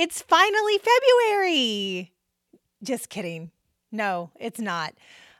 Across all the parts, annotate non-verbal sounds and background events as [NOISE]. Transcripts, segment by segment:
It's finally February. Just kidding. No, it's not.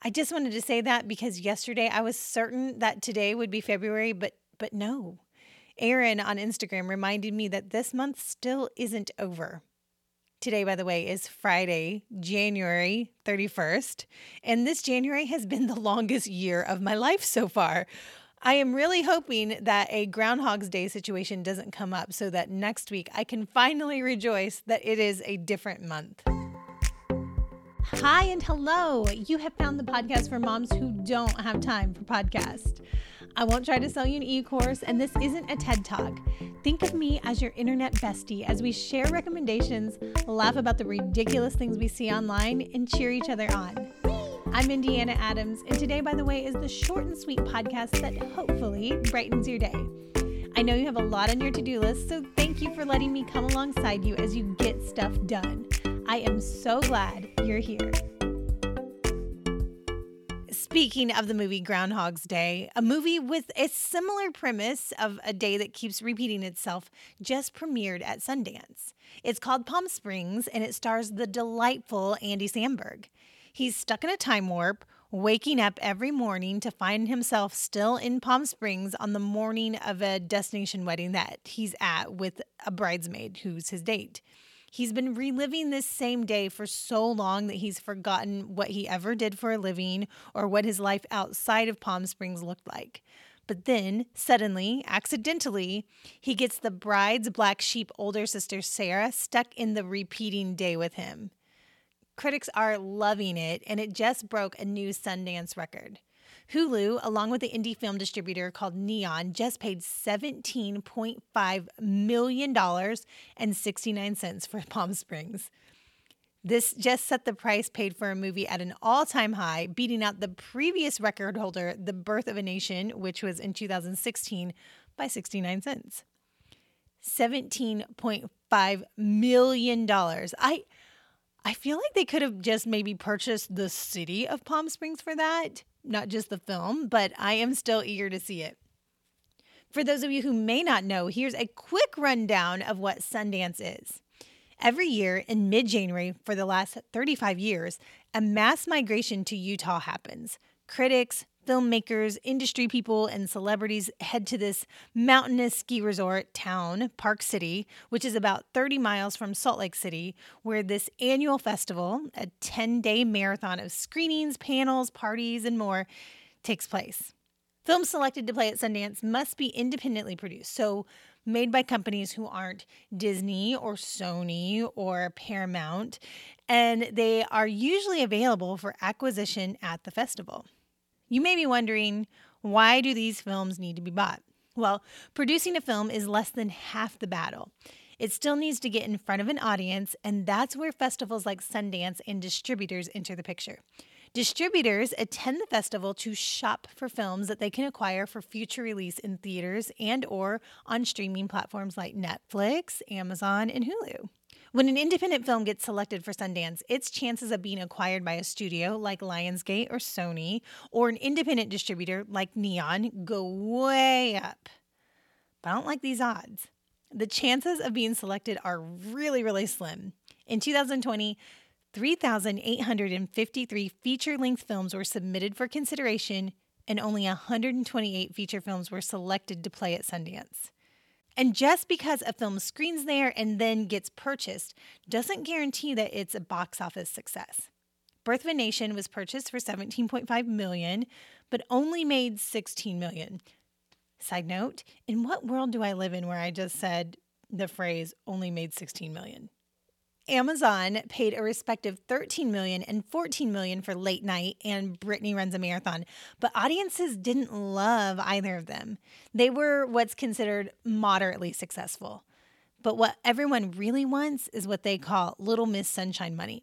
I just wanted to say that because yesterday I was certain that today would be February, but but no. Aaron on Instagram reminded me that this month still isn't over. Today, by the way, is Friday, January 31st, and this January has been the longest year of my life so far. I am really hoping that a Groundhog's Day situation doesn't come up so that next week I can finally rejoice that it is a different month. Hi and hello. You have found the podcast for moms who don't have time for podcasts. I won't try to sell you an e course, and this isn't a TED Talk. Think of me as your internet bestie as we share recommendations, laugh about the ridiculous things we see online, and cheer each other on. I'm Indiana Adams, and today, by the way, is the short and sweet podcast that hopefully brightens your day. I know you have a lot on your to do list, so thank you for letting me come alongside you as you get stuff done. I am so glad you're here. Speaking of the movie Groundhog's Day, a movie with a similar premise of a day that keeps repeating itself just premiered at Sundance. It's called Palm Springs and it stars the delightful Andy Samberg. He's stuck in a time warp, waking up every morning to find himself still in Palm Springs on the morning of a destination wedding that he's at with a bridesmaid who's his date. He's been reliving this same day for so long that he's forgotten what he ever did for a living or what his life outside of Palm Springs looked like. But then, suddenly, accidentally, he gets the bride's black sheep older sister, Sarah, stuck in the repeating day with him. Critics are loving it, and it just broke a new Sundance record. Hulu, along with the indie film distributor called Neon, just paid $17.5 million and 69 cents for [LAUGHS] Palm Springs. This just set the price paid for a movie at an all time high, beating out the previous record holder, The Birth of a Nation, which was in 2016, by 69 cents. $17.5 million. I. I feel like they could have just maybe purchased the city of Palm Springs for that not just the film, but I am still eager to see it. For those of you who may not know, here's a quick rundown of what Sundance is. Every year in mid January for the last 35 years, a mass migration to Utah happens. Critics, filmmakers, industry people, and celebrities head to this mountainous ski resort town, Park City, which is about 30 miles from Salt Lake City, where this annual festival, a 10 day marathon of screenings, panels, parties, and more, takes place. Films selected to play at Sundance must be independently produced, so made by companies who aren't Disney or Sony or Paramount, and they are usually available for acquisition at the festival. You may be wondering, why do these films need to be bought? Well, producing a film is less than half the battle. It still needs to get in front of an audience, and that's where festivals like Sundance and distributors enter the picture. Distributors attend the festival to shop for films that they can acquire for future release in theaters and or on streaming platforms like Netflix, Amazon, and Hulu. When an independent film gets selected for Sundance, its chances of being acquired by a studio like Lionsgate or Sony or an independent distributor like Neon go way up. But I don't like these odds. The chances of being selected are really, really slim. In 2020, 3,853 feature length films were submitted for consideration, and only 128 feature films were selected to play at Sundance. And just because a film screens there and then gets purchased doesn't guarantee that it's a box office success. Birth of a Nation was purchased for 17.5 million, but only made 16 million. Side note, in what world do I live in where I just said the phrase only made 16 million? Amazon paid a respective 13 million and 14 million for Late Night and Brittany Runs a Marathon, but audiences didn't love either of them. They were what's considered moderately successful. But what everyone really wants is what they call Little Miss Sunshine money.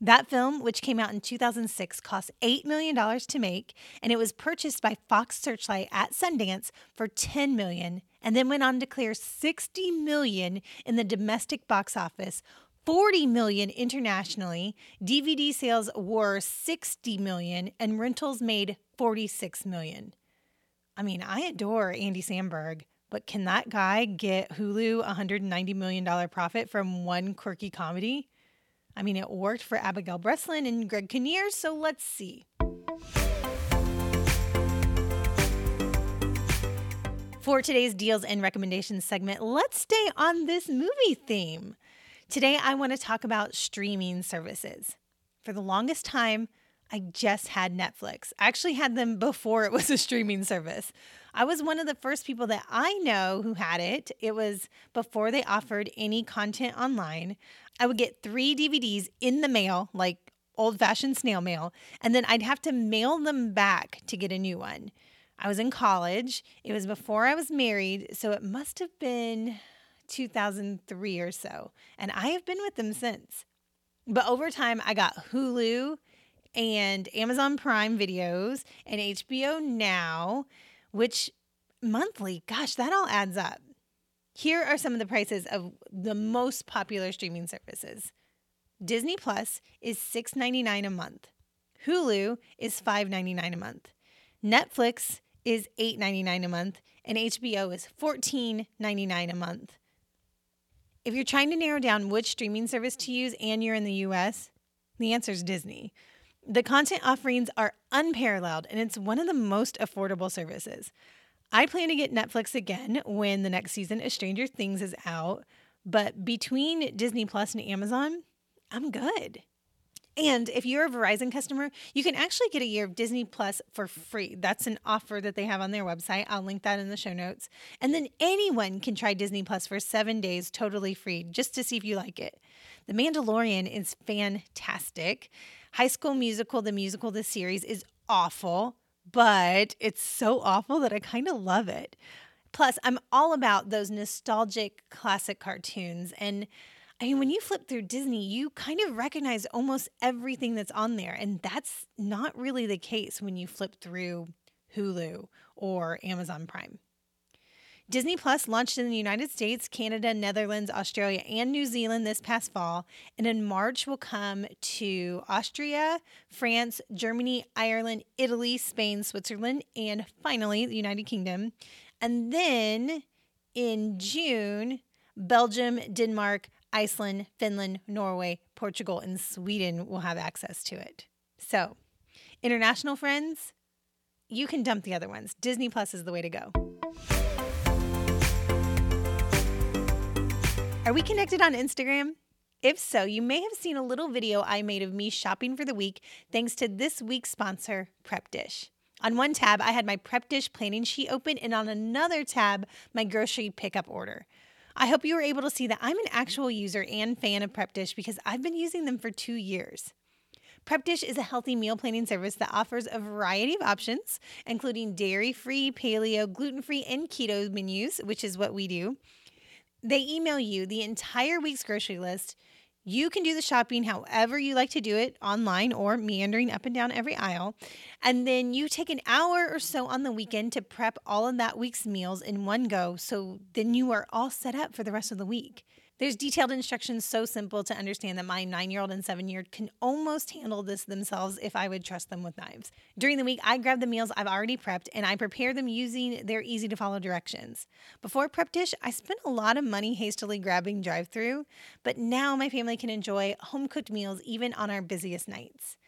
That film, which came out in 2006, cost $8 million to make, and it was purchased by Fox Searchlight at Sundance for 10 million, and then went on to clear 60 million in the domestic box office, 40 million internationally. DVD sales were 60 million and rentals made 46 million. I mean, I adore Andy Samberg, But can that guy get Hulu $190 million profit from one quirky comedy? I mean, it worked for Abigail Breslin and Greg Kinnear, so let's see. For today's deals and recommendations segment, let's stay on this movie theme. Today, I want to talk about streaming services. For the longest time, I just had Netflix. I actually had them before it was a streaming service. I was one of the first people that I know who had it. It was before they offered any content online. I would get three DVDs in the mail, like old fashioned snail mail, and then I'd have to mail them back to get a new one. I was in college. It was before I was married, so it must have been 2003 or so. And I have been with them since. But over time, I got Hulu and Amazon Prime videos and HBO Now, which monthly, gosh, that all adds up. Here are some of the prices of the most popular streaming services. Disney Plus is $6.99 a month. Hulu is $5.99 a month. Netflix is $8.99 a month and HBO is $14.99 a month. If you're trying to narrow down which streaming service to use and you're in the US, the answer is Disney. The content offerings are unparalleled and it's one of the most affordable services. I plan to get Netflix again when the next season of Stranger Things is out, but between Disney Plus and Amazon, I'm good. And if you're a Verizon customer, you can actually get a year of Disney Plus for free. That's an offer that they have on their website. I'll link that in the show notes. And then anyone can try Disney Plus for seven days totally free just to see if you like it. The Mandalorian is fantastic. High School Musical, the musical, the series is awful, but it's so awful that I kind of love it. Plus, I'm all about those nostalgic classic cartoons and I mean, when you flip through Disney, you kind of recognize almost everything that's on there. And that's not really the case when you flip through Hulu or Amazon Prime. Disney Plus launched in the United States, Canada, Netherlands, Australia, and New Zealand this past fall. And in March, will come to Austria, France, Germany, Ireland, Italy, Spain, Switzerland, and finally the United Kingdom. And then in June, Belgium, Denmark, Iceland, Finland, Norway, Portugal, and Sweden will have access to it. So, international friends, you can dump the other ones. Disney Plus is the way to go. Are we connected on Instagram? If so, you may have seen a little video I made of me shopping for the week thanks to this week's sponsor, Prep Dish. On one tab, I had my Prep Dish planning sheet open, and on another tab, my grocery pickup order. I hope you were able to see that I'm an actual user and fan of Prep Dish because I've been using them for two years. Prep Dish is a healthy meal planning service that offers a variety of options, including dairy free, paleo, gluten free, and keto menus, which is what we do. They email you the entire week's grocery list. You can do the shopping however you like to do it online or meandering up and down every aisle. And then you take an hour or so on the weekend to prep all of that week's meals in one go. So then you are all set up for the rest of the week. There's detailed instructions so simple to understand that my nine year old and seven year old can almost handle this themselves if I would trust them with knives. During the week, I grab the meals I've already prepped and I prepare them using their easy to follow directions. Before Prep Dish, I spent a lot of money hastily grabbing drive through, but now my family can enjoy home cooked meals even on our busiest nights.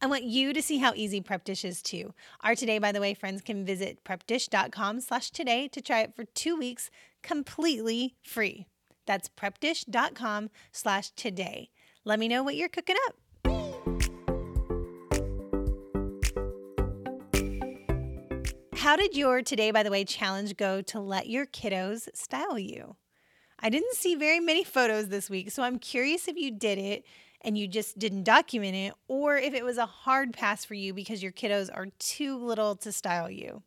I want you to see how easy Prep Dish is too. Our today, by the way, friends can visit prepdish.com slash today to try it for two weeks completely free. That's prepdish.com slash today. Let me know what you're cooking up. How did your Today, by the way, challenge go to let your kiddos style you? I didn't see very many [LAUGHS] photos this week, so I'm curious if you did it and you just didn't document it, or if it was a hard pass for you because your kiddos are too little to style you.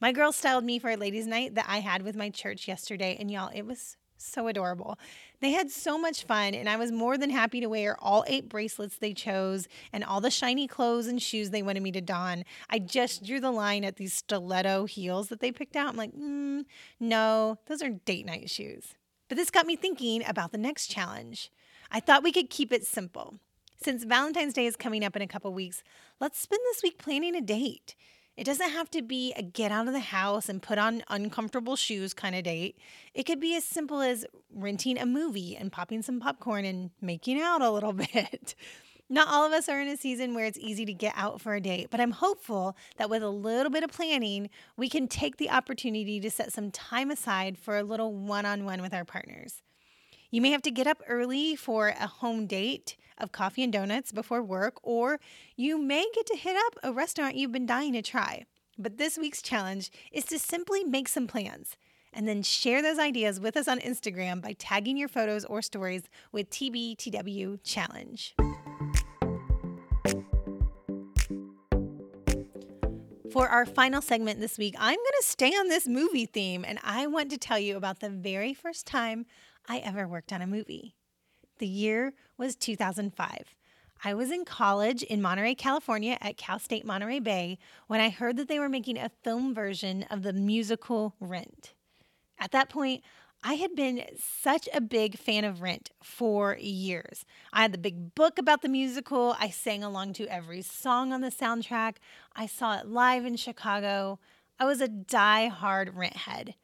My girls styled me for a ladies' night that I had with my church yesterday, and y'all, it was so adorable. They had so much fun, and I was more than happy to wear all eight bracelets they chose and all the shiny clothes and shoes they wanted me to don. I just drew the line at these stiletto heels that they picked out. I'm like, mm, no, those are date night shoes. But this got me thinking about the next challenge. I thought we could keep it simple. Since Valentine's Day is coming up in a couple weeks, let's spend this week planning a date. It doesn't have to be a get out of the house and put on uncomfortable shoes kind of date. It could be as simple as renting a movie and popping some popcorn and making out a little [LAUGHS] bit. Not all of us are in a season where it's easy to get out for a date, but I'm hopeful that with a little bit of planning, we can take the opportunity to set some time aside for a little one on one with our partners. You may have to get up early for a home date of coffee and donuts before work, or you may get to hit up a restaurant you've been dying to try. But this week's challenge is to simply make some plans and then share those ideas with us on Instagram by tagging your photos or stories with TBTW Challenge. For our final segment this week, I'm going to stay on this movie theme and I want to tell you about the very first time I ever worked on a movie. The year was 2005. I was in college in Monterey, California at Cal State Monterey Bay when I heard that they were making a film version of the musical Rent. At that point, I had been such a big fan of Rent for years. I had the big book about the musical. I sang along to every song on the soundtrack. I saw it live in Chicago. I was a die-hard Rent head.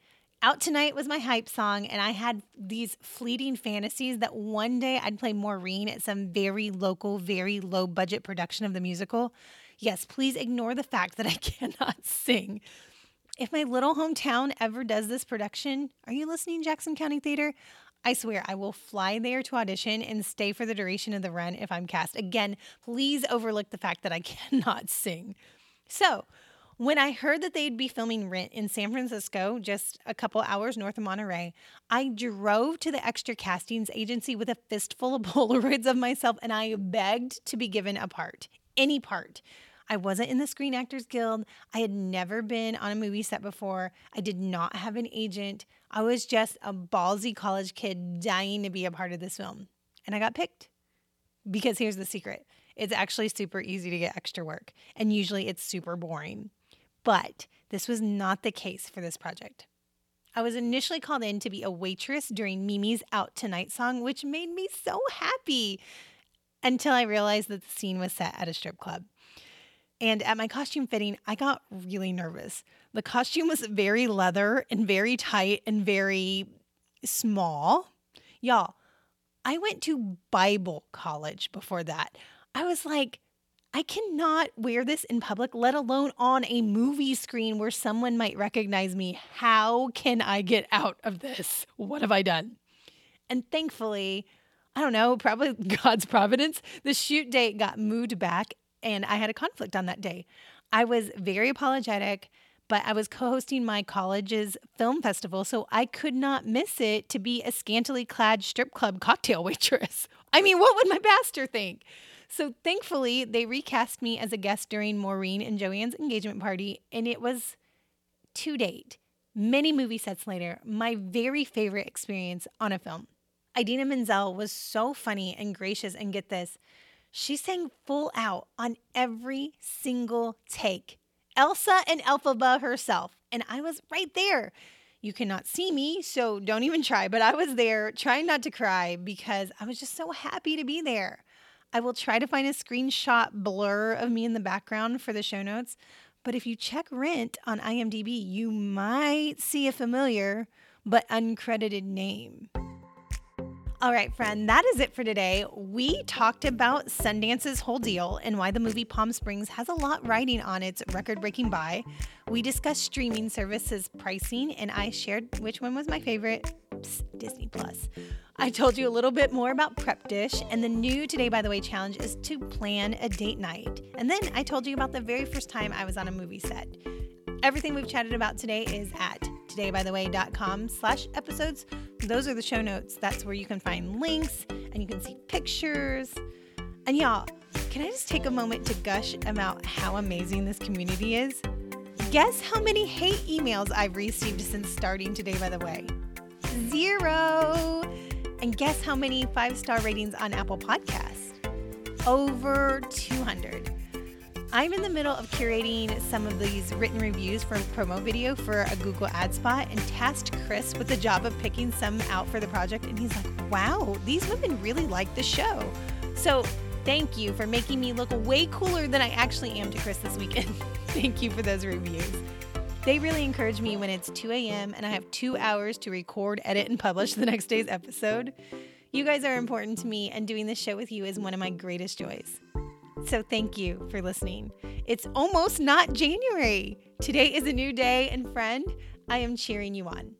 Out Tonight was my hype song, and I had these fleeting fantasies that one day I'd play Maureen at some very local, very low budget production of the musical. Yes, please ignore the fact that I [LAUGHS] cannot sing. If my little hometown ever does this production, are you listening, Jackson County Theater? I swear I will fly there to audition and stay for the duration of the run if I'm cast. Again, please overlook the fact that I [LAUGHS] cannot sing. So, when I heard that they'd be filming Rent in San Francisco, just a couple hours north of Monterey, I drove to the extra castings agency with a fistful of [LAUGHS] Polaroids of myself and I begged to be given a part, any part. I wasn't in the Screen Actors Guild. I had never been on a movie set before. I did not have an agent. I was just a ballsy college kid dying to be a part of this film. And I got picked. Because here's the secret it's actually super easy to get extra work, and usually it's super boring. But this was not the case for this project. I was initially called in to be a waitress during Mimi's Out Tonight song, which made me so happy until I realized that the scene was set at a strip club. And at my costume fitting, I got really nervous. The costume was very leather and very tight and very small. Y'all, I went to Bible college before that. I was like, I cannot wear this in public, let alone on a movie screen where someone might recognize me. How can I get out of this? What have I done? And thankfully, I don't know, probably [LAUGHS] God's providence, the shoot date got moved back and I had a conflict on that day. I was very apologetic, but I was co hosting my college's film festival, so I could not miss it to be a scantily clad strip club cocktail [LAUGHS] waitress. I mean, what would my pastor think? So thankfully, they recast me as a guest during Maureen and Joanne's engagement party, and it was to date, many movie sets later, my very favorite experience on a film. Idina Menzel was so funny and gracious, and get this, she sang full out on every single take. Elsa and Elphaba herself. And I was right there. You cannot see me, so don't even try, but I was there trying not to cry because I was just so happy to be there. I will try to find a screenshot blur of me in the background for the show notes. But if you check Rent on IMDb, you might see a familiar but uncredited name. All right, friend, that is it for today. We talked about Sundance's whole deal and why the movie Palm Springs has a lot riding on its record breaking buy. We discussed streaming services pricing, and I shared which one was my favorite Disney Plus. I told you a little bit more about Prep Dish, and the new Today by the Way challenge is to plan a date night. And then I told you about the very first time I was on a movie set. Everything we've chatted about today is at todaybytheway.com slash episodes. Those are the show notes. That's where you can find links and you can see pictures. And y'all, can I just take a moment to gush about how amazing this community is? Guess how many hate emails I've received since starting Today by the Way? Zero. And guess how many five star ratings on Apple Podcasts? Over 200. I'm in the middle of curating some of these written reviews for a promo video for a Google ad spot and tasked Chris with the job of picking some out for the project. And he's like, wow, these women really like the show. So thank you for making me look way cooler than I actually am to Chris this weekend. [LAUGHS] Thank you for those reviews. They really encourage me when it's 2 a.m. and I have two hours to record, edit, and publish the next day's episode. You guys are important to me, and doing this show with you is one of my greatest joys. So, thank you for listening. It's almost not January. Today is a new day, and friend, I am cheering you on.